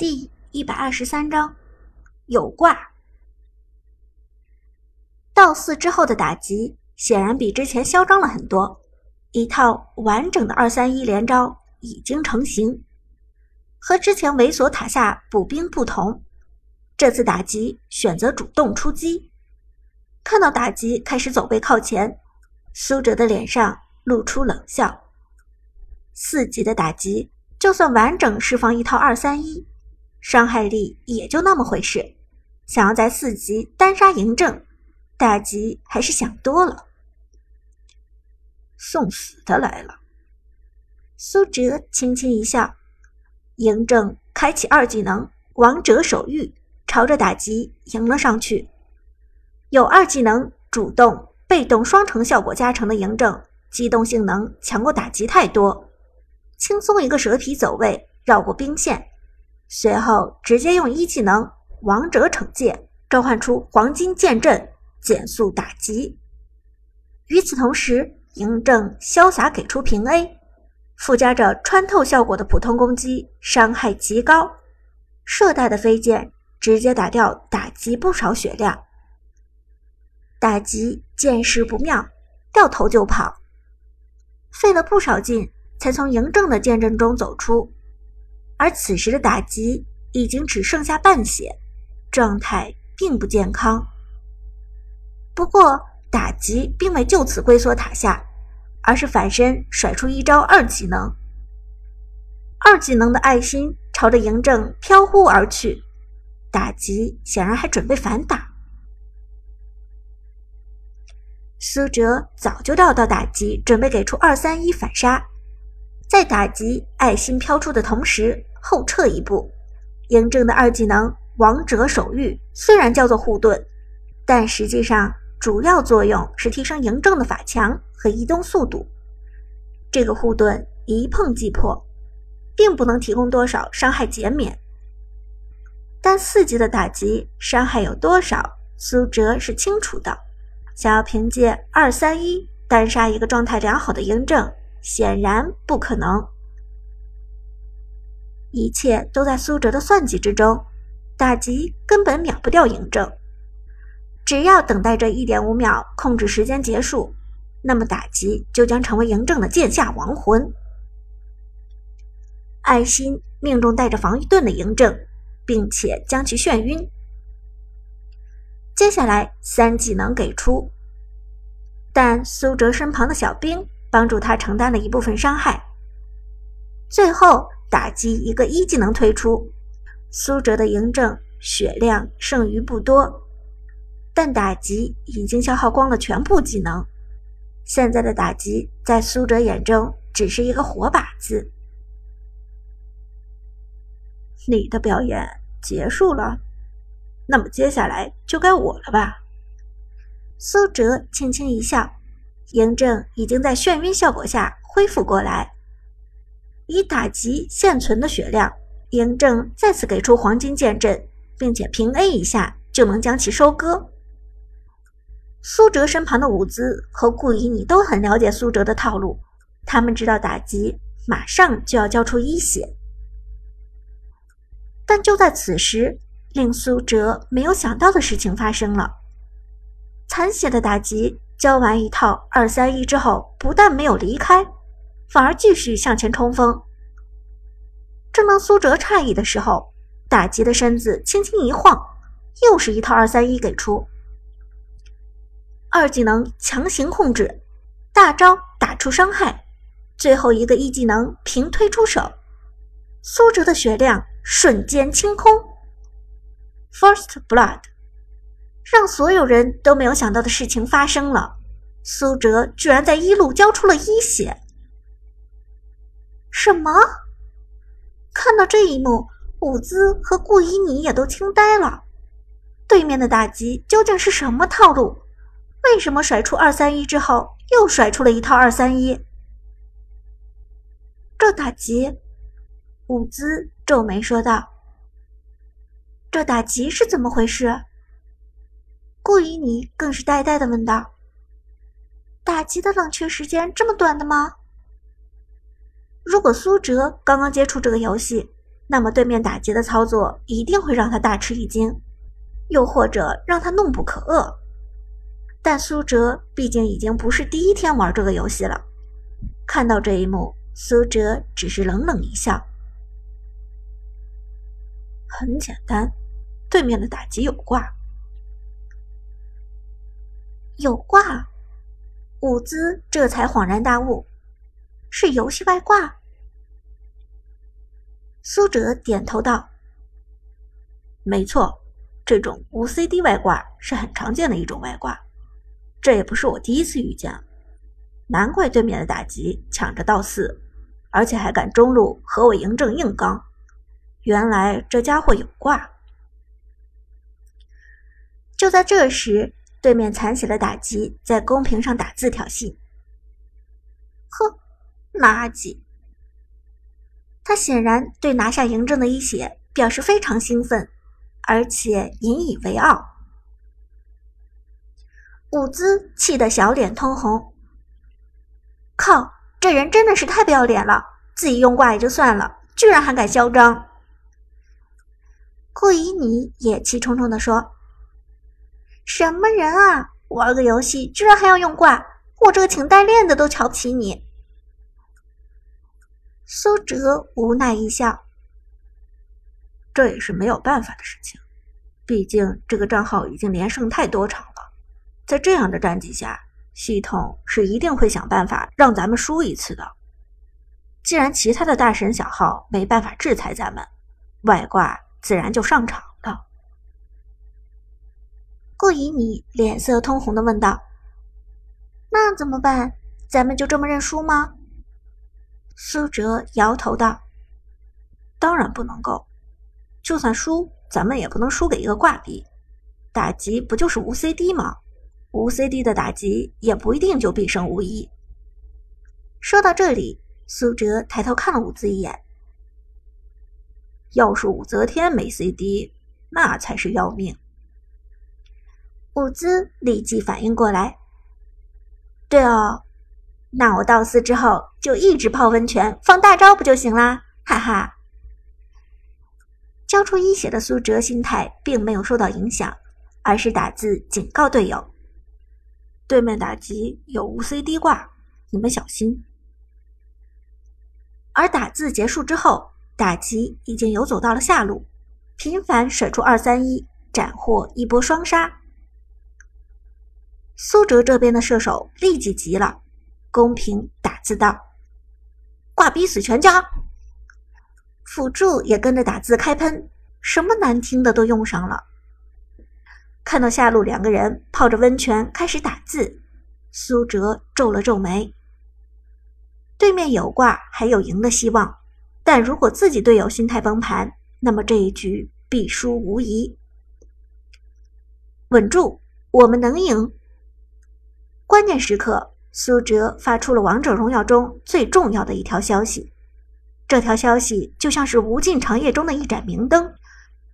第一百二十三章有挂。到四之后的打击显然比之前嚣张了很多，一套完整的二三一连招已经成型。和之前猥琐塔下补兵不同，这次打击选择主动出击。看到打击开始走位靠前，苏哲的脸上露出冷笑。四级的打击，就算完整释放一套二三一。伤害力也就那么回事，想要在四级单杀嬴政，大吉还是想多了。送死的来了，苏哲轻轻一笑，嬴政开启二技能王者守御，朝着打击迎了上去。有二技能主动、被动双重效果加成的嬴政，机动性能强过打击太多，轻松一个蛇皮走位，绕过兵线。随后直接用一技能王者惩戒召唤出黄金剑阵，减速打击。与此同时，嬴政潇洒给出平 A，附加着穿透效果的普通攻击伤害极高，射带的飞剑直接打掉打击不少血量。打击见势不妙，掉头就跑，费了不少劲才从嬴政的剑阵中走出。而此时的打击已经只剩下半血，状态并不健康。不过打击并未就此龟缩塔下，而是反身甩出一招二技能。二技能的爱心朝着嬴政飘忽而去，打击显然还准备反打。苏哲早就料到打击准备给出二三一反杀，在打击爱心飘出的同时。后撤一步，嬴政的二技能王者守御虽然叫做护盾，但实际上主要作用是提升嬴政的法强和移动速度。这个护盾一碰即破，并不能提供多少伤害减免。但四级的打击伤害有多少，苏哲是清楚的。想要凭借二三一单杀一个状态良好的嬴政，显然不可能。一切都在苏哲的算计之中，打击根本秒不掉嬴政。只要等待这一点五秒控制时间结束，那么打击就将成为嬴政的剑下亡魂。爱心命中带着防御盾的嬴政，并且将其眩晕。接下来三技能给出，但苏哲身旁的小兵帮助他承担了一部分伤害。最后。打击一个一技能推出，苏哲的嬴政血量剩余不多，但打击已经消耗光了全部技能。现在的打击在苏哲眼中只是一个活靶子。你的表演结束了，那么接下来就该我了吧？苏哲轻轻一笑，嬴政已经在眩晕效果下恢复过来。以打击现存的血量，嬴政再次给出黄金剑阵，并且平 A 一下就能将其收割。苏哲身旁的伍兹和顾以你都很了解苏哲的套路，他们知道打击马上就要交出一血。但就在此时，令苏哲没有想到的事情发生了：残血的打击交完一套二三一之后，不但没有离开。反而继续向前冲锋。正当苏哲诧异的时候，打击的身子轻轻一晃，又是一套二三一给出。二技能强行控制，大招打出伤害，最后一个一技能平推出手，苏哲的血量瞬间清空。First Blood，让所有人都没有想到的事情发生了，苏哲居然在一路交出了一血。什么？看到这一幕，伍兹和顾依妮也都惊呆了。对面的打击究竟是什么套路？为什么甩出二三一之后又甩出了一套二三一？这打击，伍兹皱眉说道：“这打击是怎么回事？”顾依妮更是呆呆的问道：“打击的冷却时间这么短的吗？”如果苏哲刚刚接触这个游戏，那么对面打劫的操作一定会让他大吃一惊，又或者让他怒不可遏。但苏哲毕竟已经不是第一天玩这个游戏了，看到这一幕，苏哲只是冷冷一笑。很简单，对面的打击有挂，有挂。伍兹这才恍然大悟，是游戏外挂。苏哲点头道：“没错，这种无 CD 外挂是很常见的一种外挂，这也不是我第一次遇见。难怪对面的打击抢着到四，而且还敢中路和我嬴政硬刚。原来这家伙有挂。”就在这时。对面残血的打击在公屏上打字挑衅，呵，垃圾！他显然对拿下嬴政的一血表示非常兴奋，而且引以为傲。伍兹气得小脸通红，靠，这人真的是太不要脸了！自己用挂也就算了，居然还敢嚣张！顾以你也气冲冲地说。什么人啊！玩个游戏居然还要用挂，我这个请代练的都瞧不起你。苏哲无奈一笑，这也是没有办法的事情，毕竟这个账号已经连胜太多场了，在这样的战绩下，系统是一定会想办法让咱们输一次的。既然其他的大神小号没办法制裁咱们，外挂自然就上场了。顾以你脸色通红的问道：“那怎么办？咱们就这么认输吗？”苏哲摇头道：“当然不能够，就算输，咱们也不能输给一个挂逼。打击不就是无 CD 吗？无 CD 的打击也不一定就必胜无疑。”说到这里，苏哲抬头看了伍兹一眼：“要是武则天没 CD，那才是要命。”武兹立即反应过来，对哦，那我到四之后就一直泡温泉放大招不就行啦？哈哈！交出一血的苏哲心态并没有受到影响，而是打字警告队友：“对面打击有无 CD 挂，你们小心。”而打字结束之后，打击已经游走到了下路，频繁甩出二三一，斩获一波双杀。苏哲这边的射手立即急了，公屏打字道：“挂逼死全家！”辅助也跟着打字开喷，什么难听的都用上了。看到下路两个人泡着温泉开始打字，苏哲皱了皱眉。对面有挂还有赢的希望，但如果自己队友心态崩盘，那么这一局必输无疑。稳住，我们能赢！关键时刻，苏哲发出了王者荣耀中最重要的一条消息。这条消息就像是无尽长夜中的一盏明灯，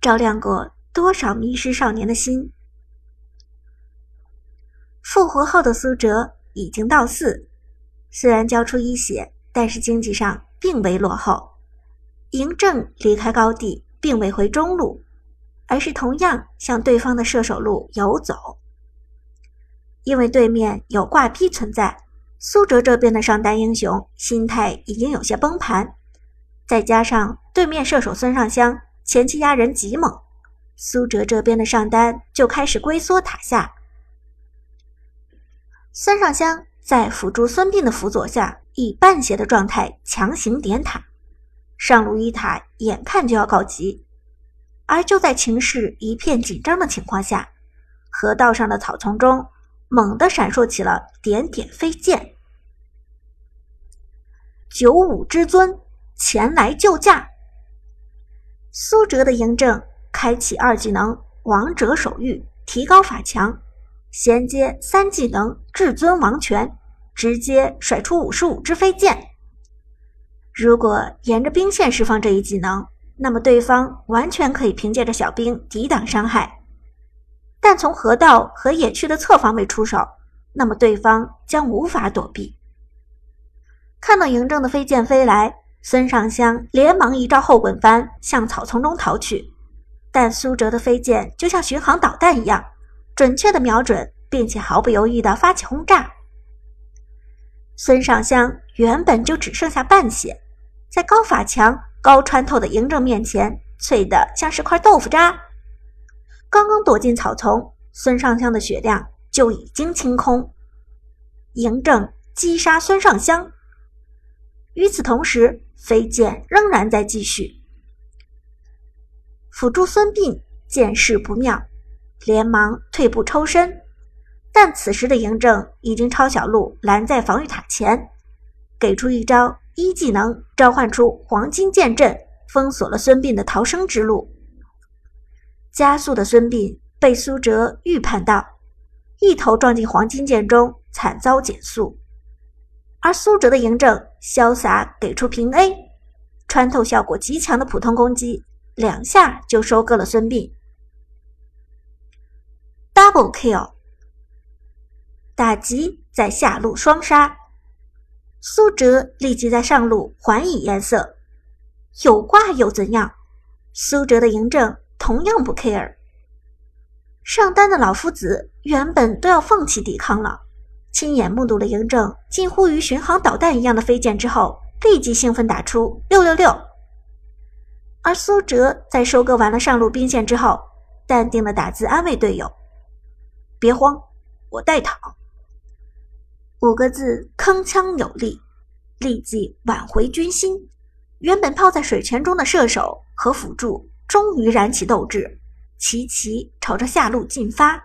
照亮过多少迷失少年的心。复活后的苏哲已经到四，虽然交出一血，但是经济上并未落后。嬴政离开高地，并未回中路，而是同样向对方的射手路游走。因为对面有挂逼存在，苏哲这边的上单英雄心态已经有些崩盘，再加上对面射手孙尚香前期压人极猛，苏哲这边的上单就开始龟缩塔下。孙尚香在辅助孙膑的辅佐下，以半血的状态强行点塔，上路一塔眼看就要告急，而就在情势一片紧张的情况下，河道上的草丛中。猛地闪烁起了点点飞剑，九五之尊前来救驾。苏哲的嬴政开启二技能王者手谕，提高法强，衔接三技能至尊王权，直接甩出五十五支飞剑。如果沿着兵线释放这一技能，那么对方完全可以凭借着小兵抵挡伤害。但从河道和野区的侧方位出手，那么对方将无法躲避。看到嬴政的飞剑飞来，孙尚香连忙一招后滚翻，向草丛中逃去。但苏哲的飞剑就像巡航导弹一样，准确的瞄准，并且毫不犹豫地发起轰炸。孙尚香原本就只剩下半血，在高法强、高穿透的嬴政面前，脆的像是块豆腐渣。刚刚躲进草丛，孙尚香的血量就已经清空。嬴政击杀孙尚香。与此同时，飞剑仍然在继续。辅助孙膑见势不妙，连忙退步抽身。但此时的嬴政已经抄小路拦在防御塔前，给出一招一技能，召唤出黄金剑阵，封锁了孙膑的逃生之路。加速的孙膑被苏哲预判到，一头撞进黄金剑中，惨遭减速。而苏哲的嬴政潇洒给出平 A，穿透效果极强的普通攻击，两下就收割了孙膑。Double kill，打击在下路双杀，苏哲立即在上路还以颜色。有挂又怎样？苏哲的嬴政同样不 care。上单的老夫子原本都要放弃抵抗了。亲眼目睹了嬴政近乎于巡航导弹一样的飞剑之后，立即兴奋打出六六六。而苏哲在收割完了上路兵线之后，淡定的打字安慰队友：“别慌，我带躺。”五个字铿锵有力，立即挽回军心。原本泡在水泉中的射手和辅助终于燃起斗志，齐齐朝着下路进发。